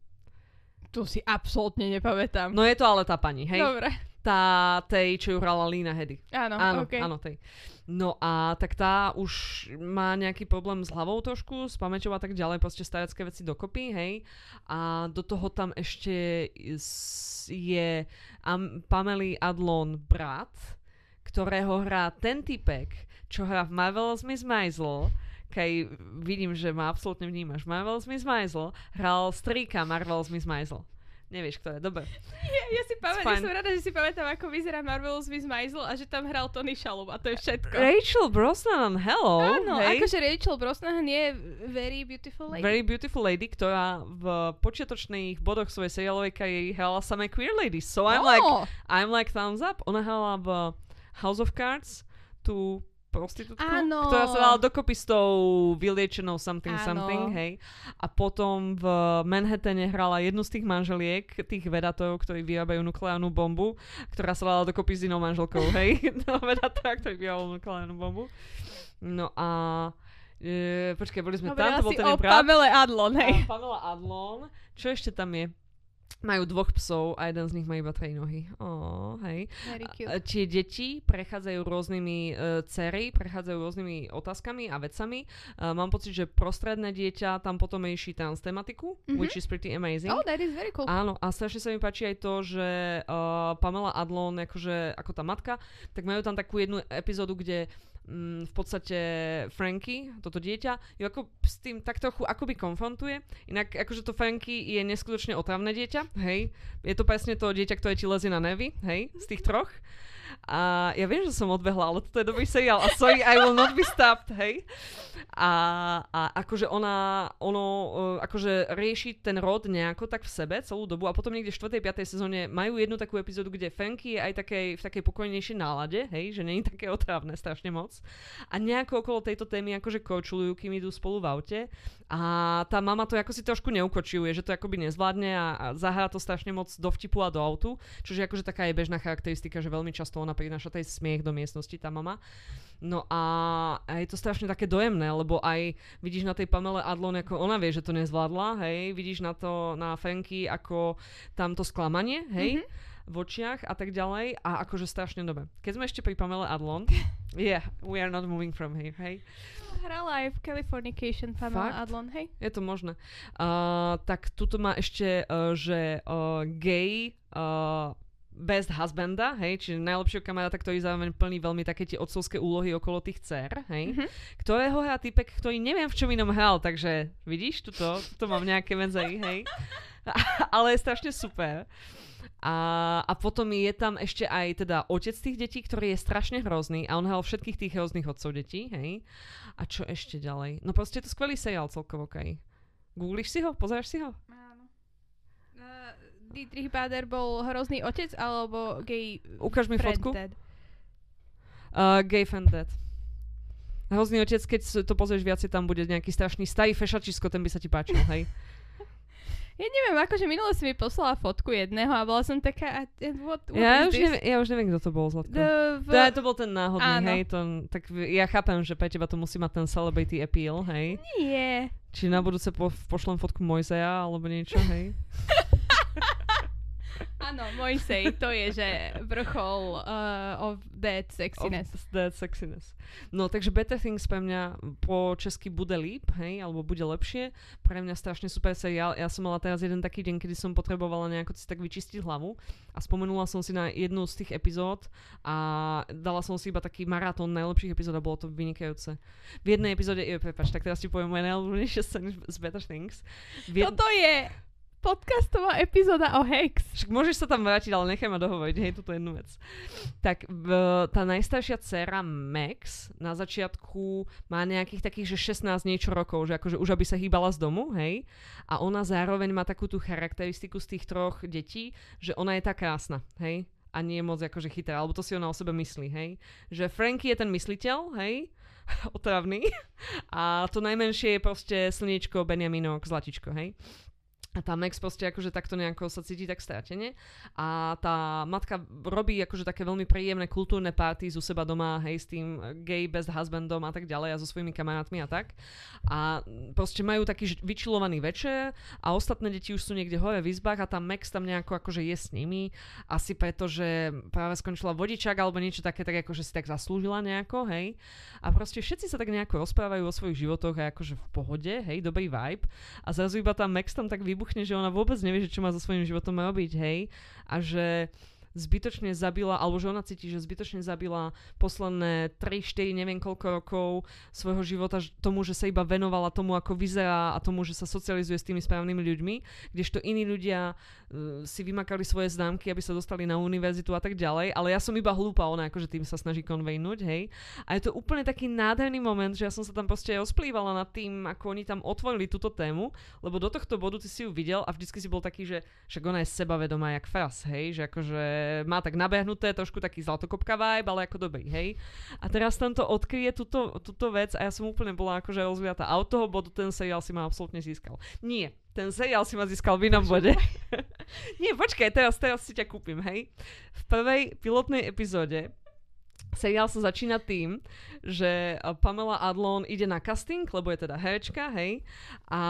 Tu si absolútne nepamätám. No je to ale tá pani, hej? Dobre. Tá, tej, čo ju hrala Lina Hedy. Áno, Áno, okay. áno, tej. No a tak tá už má nejaký problém s hlavou trošku, s pamäťou a tak ďalej, proste starecké veci dokopy, hej. A do toho tam ešte je Am- Pamely Adlon brat, ktorého hrá ten typek, čo hrá v Marvelous Miss Maisel, Kaj vidím, že ma absolútne vnímaš. Marvelous Miss Maisel hral strýka Marvelous Miss Maisel. Nevieš, kto je, dobre. Ja, ja si pamätám, ja som rada, že si pamätám, ako vyzerá Marvelous Miss Maisel a že tam hral Tony Shalhoub a to je všetko. Rachel Brosnahan, hello. Áno, hej. akože Rachel Brosnahan je very beautiful lady. Very Beautiful Lady, ktorá v počiatočných bodoch svojej seriálovej kariéry hrala samé queer ladies. So I'm like, No. I'm like thumbs up. Ona hrala v House of Cards tú prostitútku, Áno. ktorá sa dala dokopy s tou vyliečenou something Áno. something, hej. A potom v Manhattane hrala jednu z tých manželiek, tých vedátorov, ktorí vyrábajú nukleárnu bombu, ktorá sa dala dokopy s inou manželkou, hej. No, vedátora, ktorý vyrábal nukleárnu bombu. No a... E, počkaj, boli sme tam, Hovorila to bol ten o. Pamele Adlon, hej. Pamela Adlon. Čo ešte tam je? Majú dvoch psov a jeden z nich má iba tri nohy. Oh, hej. Tie deti prechádzajú rôznymi uh, cery, prechádzajú rôznymi otázkami a vecami. Uh, mám pocit, že prostredné dieťa tam potom rieši trans tematiku, Mhm. which is pretty amazing. Oh, that is very cool. Áno, a strašne sa mi páči aj to, že uh, Pamela Adlon, akože ako tá matka, tak majú tam takú jednu epizódu, kde v podstate Frankie, toto dieťa, ju ako s tým tak trochu akoby konfrontuje. Inak akože to Frankie je neskutočne otravné dieťa, hej. Je to presne to dieťa, ktoré ti lezie na nevy, hej, z tých troch. A ja viem, že som odbehla, ale toto je dobrý seriál. A sorry, I will not be stopped, hej. A, a akože ona, ono, uh, akože rieši ten rod nejako tak v sebe celú dobu a potom niekde v 4. 5. sezóne majú jednu takú epizódu, kde Frankie je aj takej, v takej pokojnejšej nálade, hej, že je také otrávne strašne moc. A nejako okolo tejto témy akože kočulujú, kým idú spolu v aute. A tá mama to ako si trošku neukočuje, že to akoby nezvládne a, a zahrá to strašne moc do vtipu a do autu, čo je akože taká je bežná charakteristika, že veľmi často ona prináša tej smiech do miestnosti, tá mama. No a, a je to strašne také dojemné, lebo aj vidíš na tej Pamele Adlon, ako ona vie, že to nezvládla, hej, vidíš na to, na Franky, ako tam to sklamanie, hej, v očiach a tak ďalej a akože strašne dobre. Keď sme ešte pri Pamele Adlon, yeah, we are not moving from here, hej. Hrala aj v Californication Pamela Fakt? Adlon, hej. Je to možné. Uh, tak tuto má ešte, uh, že uh, gay uh, best husbanda, hej, čiže najlepšieho kamaráta, ktorý zároveň plní veľmi také tie otcovské úlohy okolo tých dcer, hej, Mhm. ktorého hrá typek, ktorý neviem v čom inom hral, takže vidíš, tuto, tuto mám nejaké medzery, hej. Ale je strašne super. A, a potom je tam ešte aj teda otec tých detí, ktorý je strašne hrozný a on hral všetkých tých hrozných otcov detí, hej. A čo ešte ďalej? No proste je to skvelý seriál celkovo, kaj. Googliš si ho? Pozeráš si ho? Áno. Dietrich Bader bol hrozný otec alebo gay Ukáž mi fotku. dad? Uh, gay fan dad. Hrozný otec, keď to pozrieš viacej, tam bude nejaký strašný starý fešačisko, ten by sa ti páčil, hej. Ja neviem, akože minule si mi poslala fotku jedného a bola som taká, "A- and what, what Ja už, neviem, ja už neviem, kto to bol, Zlatko. The, v, To, to bol ten náhodný, Áno. hej, to, tak ja chápem, že pre teba to musí mať ten celebrity appeal, hej. Nie. Či na budúce po, pošlem fotku Mojzeja, alebo niečo, hej. Áno, Mojsej, to je, že vrchol uh, of that sexiness. Of that sexiness. No, takže Better Things pre mňa po česky bude líp, hej, alebo bude lepšie. Pre mňa strašne super seriál. Ja som mala teraz jeden taký deň, kedy som potrebovala nejako si tak vyčistiť hlavu a spomenula som si na jednu z tých epizód a dala som si iba taký maratón najlepších epizód a bolo to vynikajúce. V jednej epizóde, je, prepáč, tak teraz ti poviem moje najľúbenejšie scény z Better Things. V jed- Toto je podcastová epizóda o Hex. však môžeš sa tam vrátiť, ale nechaj ma dohovoriť, hej, túto jednu vec. Tak tá najstaršia dcéra Max na začiatku má nejakých takých, že 16 niečo rokov, že akože už aby sa hýbala z domu, hej. A ona zároveň má takú tú charakteristiku z tých troch detí, že ona je tá krásna, hej. A nie je moc akože chytrá, alebo to si ona o sebe myslí, hej. Že Frankie je ten mysliteľ, hej, otravný. A to najmenšie je proste slniečko, Benjaminok, zlatičko, hej. A tá Max proste akože takto nejako sa cíti tak stratene. A tá matka robí akože také veľmi príjemné kultúrne party u seba doma, hej, s tým gay best husbandom a tak ďalej a so svojimi kamarátmi a tak. A proste majú taký vyčilovaný večer a ostatné deti už sú niekde hore v izbách a tá Max tam nejako akože je s nimi. Asi preto, že práve skončila vodičák alebo niečo také, tak akože si tak zaslúžila nejako, hej. A proste všetci sa tak nejako rozprávajú o svojich životoch a akože v pohode, hej, dobrý vibe. A zrazu iba tá Max tam tak vybuchne vybuchne, že ona vôbec nevie, že čo má so svojím životom robiť, hej. A že zbytočne zabila, alebo že ona cíti, že zbytočne zabila posledné 3, 4, neviem koľko rokov svojho života tomu, že sa iba venovala tomu, ako vyzerá a tomu, že sa socializuje s tými správnymi ľuďmi, kdežto iní ľudia uh, si vymakali svoje známky, aby sa dostali na univerzitu a tak ďalej, ale ja som iba hlúpa, ona akože tým sa snaží konvejnúť, hej. A je to úplne taký nádherný moment, že ja som sa tam proste rozplývala nad tým, ako oni tam otvorili túto tému, lebo do tohto bodu ty si ju videl a vždycky si bol taký, že však ona je sebavedomá jak fras, hej, že akože má tak nabehnuté, trošku taký zlatokopka vibe, ale ako dobrý, hej. A teraz tam to odkryje túto, túto vec a ja som úplne bola akože rozviatá. A od toho bodu ten seriál si ma absolútne získal. Nie, ten seriál si ma získal v inom bode. Nie, počkaj, teraz, teraz si ťa kúpim, hej. V prvej pilotnej epizóde seriál sa začína tým, že Pamela Adlon ide na casting, lebo je teda herečka, hej, a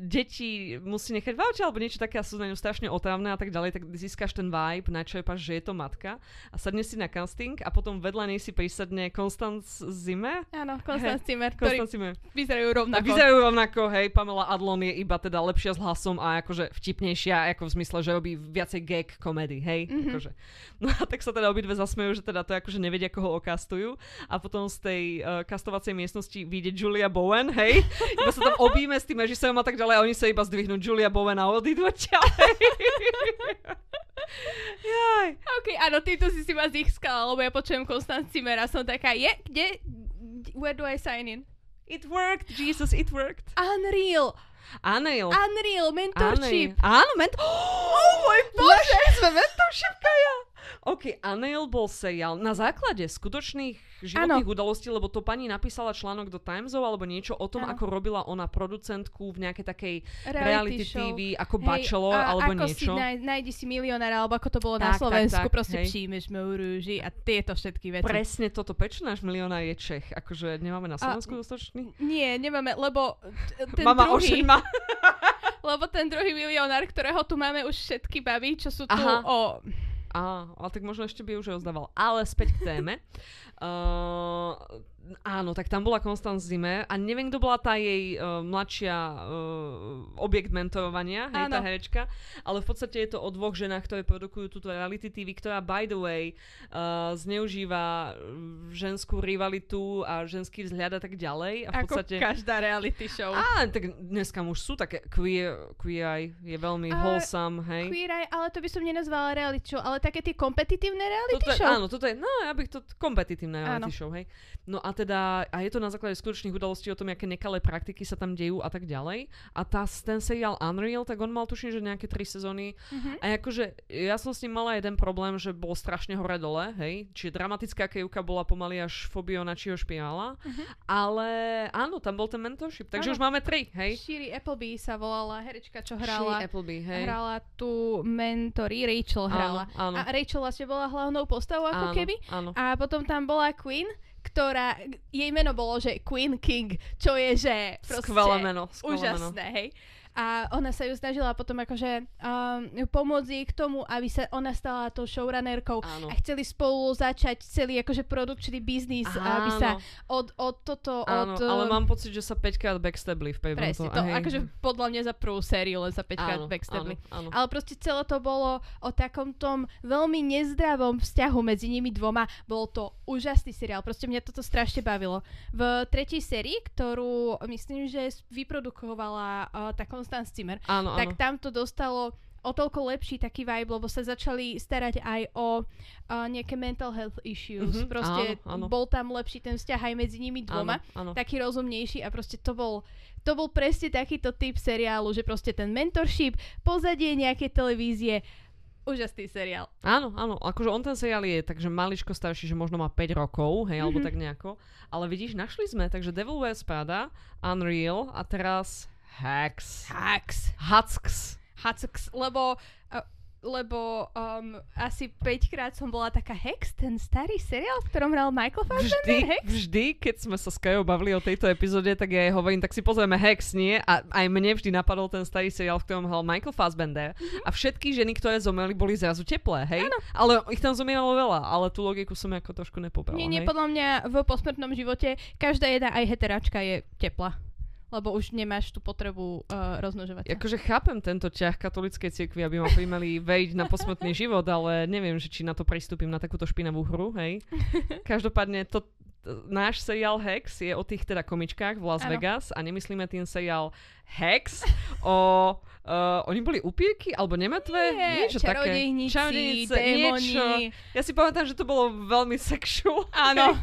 deti musí nechať v aute alebo niečo také a sú na ňu strašne otravné a tak ďalej, tak získaš ten vibe, načerpaš, že je to matka a sadne si na casting a potom vedľa nej si prisadne Konstanc Zimmer. Áno, Konstanc Zimmer, ktorí Zimmer. vyzerajú rovnako. A vyzerajú rovnako, hej, Pamela Adlon je iba teda lepšia s hlasom a akože vtipnejšia, ako v zmysle, že robí viacej gag komedy, hej, mm-hmm. akože. No a tak sa teda obidve zasmejú, že teda to akože nevedia ako ho okastujú a potom z tej uh, kastovacej miestnosti vyjde Julia Bowen, hej, iba sa tam obíme s tým režisérom a tak ďalej a oni sa iba zdvihnú Julia Bowen a odídu ďalej. Jaj. OK, áno, týmto si si ma získala, lebo ja počujem Konstanc Cimer a som taká, je, kde, where do I sign in? It worked, Jesus, it worked. Unreal. Unreal. Unreal, mentorship. Áno, mentor... Oh môj bože! sme mentorship, Kaja. OK, Anail bol seriál na základe skutočných životných ano. udalostí, lebo to pani napísala článok do Timesov alebo niečo o tom, ano. ako robila ona producentku v nejakej takej reality, reality TV, ako hej, Bachelor a, alebo ako niečo. Si naj, nájdi si milionár, alebo ako to bolo tak, na Slovensku, tak, tak, proste príjmeš rúži a tieto všetky veci. Presne toto, prečo náš milionár je Čech? Akože nemáme na Slovensku dostatočný? Nie, nemáme, lebo ten Mama druhý... ma. lebo ten druhý milionár, ktorého tu máme už všetky baby, čo sú tu Aha. o Á, ale tak možno ešte by už rozdával. Ale späť k téme. Uh, áno, tak tam bola Konstanz Zimmer a neviem, kto bola tá jej uh, mladšia uh, objekt mentorovania, hej, tá herečka, ale v podstate je to o dvoch ženách, ktoré produkujú túto reality TV, ktorá by the way uh, zneužíva ženskú rivalitu a ženský vzhľad a tak ďalej. A v Ako podstate... každá reality show. Á, tak dneska už sú také queer, queer eye je veľmi uh, wholesome, hej. Queer eye, ale to by som nenazvala reality show, ale také tie kompetitívne reality toto show. Je, áno, toto je, no ja bych to kompetitívne reality Áno. show, hej. No a teda, a je to na základe skutočných udalostí o tom, aké nekalé praktiky sa tam dejú a tak ďalej. A tá, ten seriál Unreal, tak on mal tuším, že nejaké tri sezóny. Uh-huh. A akože, ja som s ním mala jeden problém, že bol strašne hore dole, hej. Čiže dramatická kejúka bola pomaly až fobio na čího špirála. Uh-huh. Ale áno, tam bol ten mentorship. Takže ano. už máme tri, hej. Shiri Appleby sa volala herečka, čo hrala. Shiri Appleby, hej. Hrala tu mentory, Rachel hrala. Áno, áno. A Rachel vlastne bola hlavnou postavou ako áno, keby. Áno. A potom tam bola Queen, ktorá, jej meno bolo, že Queen King, čo je, že proste skvelé meno, skvelé úžasné, meno. hej a ona sa ju snažila potom akože um, pomôcť jej k tomu, aby sa ona stala tou showrunnerkou Áno. a chceli spolu začať celý akože produkčný biznis, Áno. aby sa od, od toto, Áno, od... ale mám pocit, že sa 5 krát backstabli v priebehu Presne, to, hej. akože podľa mňa za prvú sériu len sa 5 krát backstabli. Áno, áno. Ale proste celé to bolo o takom tom veľmi nezdravom vzťahu medzi nimi dvoma. Bol to úžasný seriál, proste mňa toto strašne bavilo. V tretej sérii, ktorú myslím, že vyprodukovala uh, takom Constance Zimmer, áno, tak tam to dostalo o toľko lepší taký vibe, lebo sa začali starať aj o uh, nejaké mental health issues. Mm-hmm, proste áno, áno. bol tam lepší ten vzťah aj medzi nimi dvoma, áno, áno. taký rozumnejší a proste to bol to bol presne takýto typ seriálu, že proste ten mentorship, pozadie nejaké televízie, úžasný seriál. Áno, áno, akože on ten seriál je takže maličko starší, že možno má 5 rokov, hej, mm-hmm. alebo mhm. tak nejako. Ale vidíš, našli sme, takže Devil Wears Prada, Unreal a teraz Hax. Hax. Hacks. Hacks, lebo, lebo um, asi 5 krát som bola taká Hex, ten starý seriál, v ktorom hral Michael Fassbender, Vždy, Hex. vždy, keď sme sa s Kajou bavili o tejto epizóde, tak ja jej hovorím, tak si pozrieme Hex, nie? A aj mne vždy napadol ten starý seriál, v ktorom hral Michael Fassbender. Mhm. A všetky ženy, ktoré zomreli, boli zrazu teplé, hej? Ale ich tam zomieralo veľa, ale tú logiku som ako trošku nepobrala, Nie, nie, podľa mňa v posmrtnom živote každá jedna aj heteračka je teplá. Lebo už nemáš tú potrebu uh, rozmnožovať sa. Akože chápem tento ťah katolíckej cirkvi, aby ma primeli vejť na posmrtný život, ale neviem, že či na to pristúpim na takúto špinavú hru, hej. Každopádne to, náš seriál Hex je o tých teda komičkách v Las Áno. Vegas a nemyslíme tým seriál Hex o... Uh, oni boli upírky alebo nemetve? Nie, niečo také. čarodejníci, Čarodejnice, niečo. Ja si pamätám, že to bolo veľmi sexual. Áno.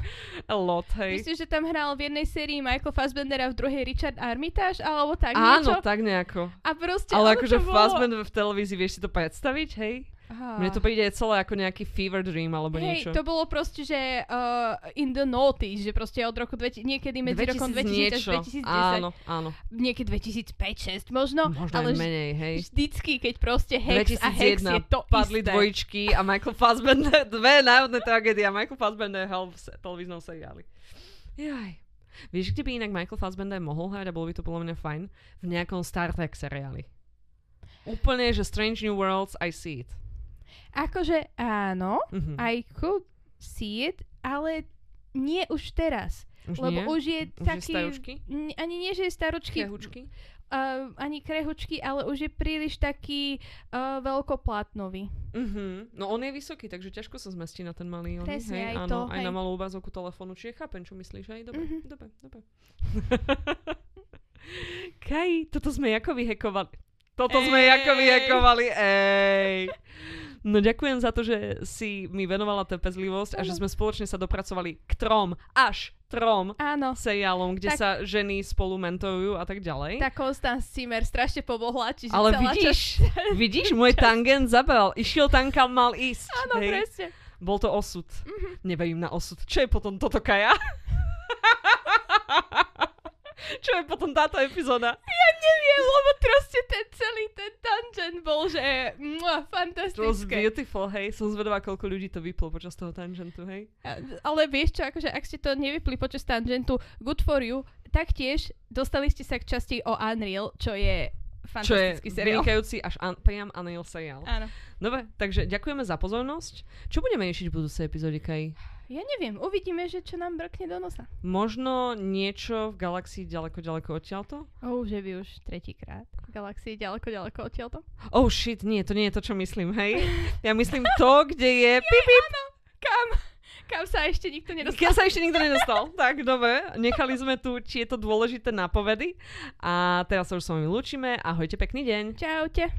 A lot, hej. Myslím, že tam hral v jednej sérii Michael Fassbender a v druhej Richard Armitage, alebo tak Áno, niečo. tak nejako. A proste, Ale akože bolo... Fassbender v televízii, vieš si to predstaviť, hej? Á. Mne to príde celé ako nejaký fever dream alebo Hej, niečo. to bolo proste, že uh, in the noughties, že proste od roku 2000, niekedy medzi rokom 2000 niečo. až 2010. Áno, áno. Niekedy 2005-2006 možno, Možno ale menej, hej. vždycky, keď proste Hex a Hex je 2001 to padli isté. dvojičky a Michael Fassbender, dve národné tragédie a Michael Fassbender hral v televíznom seriáli. Jaj. Vieš, kde by inak Michael Fassbender mohol hrať a bolo by to podľa mňa fajn? V nejakom Star Trek seriáli. Úplne, že Strange New Worlds, I see it. Akože áno, Mhm. I could see it, ale nie už teraz. Už lebo nie? už je Už je taký... staručky? N- ani nie, že je staročky, Kehučky? uh, ani krehučky, ale už je príliš taký uh, veľkoplátnový. Mhm. No on je vysoký, takže ťažko sa zmestí na ten malý. oný, Presne, hej? aj Áno, to, aj hej. na malú obrazovku telefónu. Čiže chápem, čo myslíš, hej? Dobre, Mhm. dobre, dobre. Kaj, toto sme ako vyhekovali. Toto sme Ej. ako vyhekovali, ej. No ďakujem za to, že si mi venovala trpezlivosť a že sme spoločne sa dopracovali k trom, až trom Áno, seriálom, kde Tak- sa ženy spolu mentorujú a tak ďalej. tá Constance Zimmer strašne pomohla, čiže Ale celá vidíš, časť... vidíš, môj tangent zabral. Išiel tam, kam mal ísť. Áno, hej? presne. Bol to osud. Mhm. Neverím na osud. Čo je potom toto, Kaja? Čo je potom táto epizóda? Ja neviem, lebo proste ten celý ten tangent bol, že mua, To was fantastické. beautiful, hej. Som zvedavá, koľko ľudí to vyplo počas toho tangentu, hej. Ale vieš čo, akože ak ste to nevypli počas tangentu, good for you, taktiež dostali ste sa k časti o Unreal, čo je Čo je fantastický seriál. vynikajúci až an- priam Unreal seriál. Áno. Dobre, takže ďakujeme za pozornosť. Čo budeme riešiť v budúcej epizóde, Kaj? Ja neviem, uvidíme, že čo nám brkne do nosa. Možno niečo v galaxii ďaleko, ďaleko odtiaľto? Oh, že vy už tretíkrát. Galaxie ďaleko, ďaleko odtiaľto. Oh shit, nie, to nie je to, čo myslím, hej. Ja myslím to, kde je pip, pip. Áno, kam? Kam sa ešte nikto nedostal? Ja sa ešte nikto nedostal. Tak, dobre. Nechali sme tu tieto dôležité nápovedy. A teraz sa už s vami lúčime. Ahojte, pekný deň. Čaute.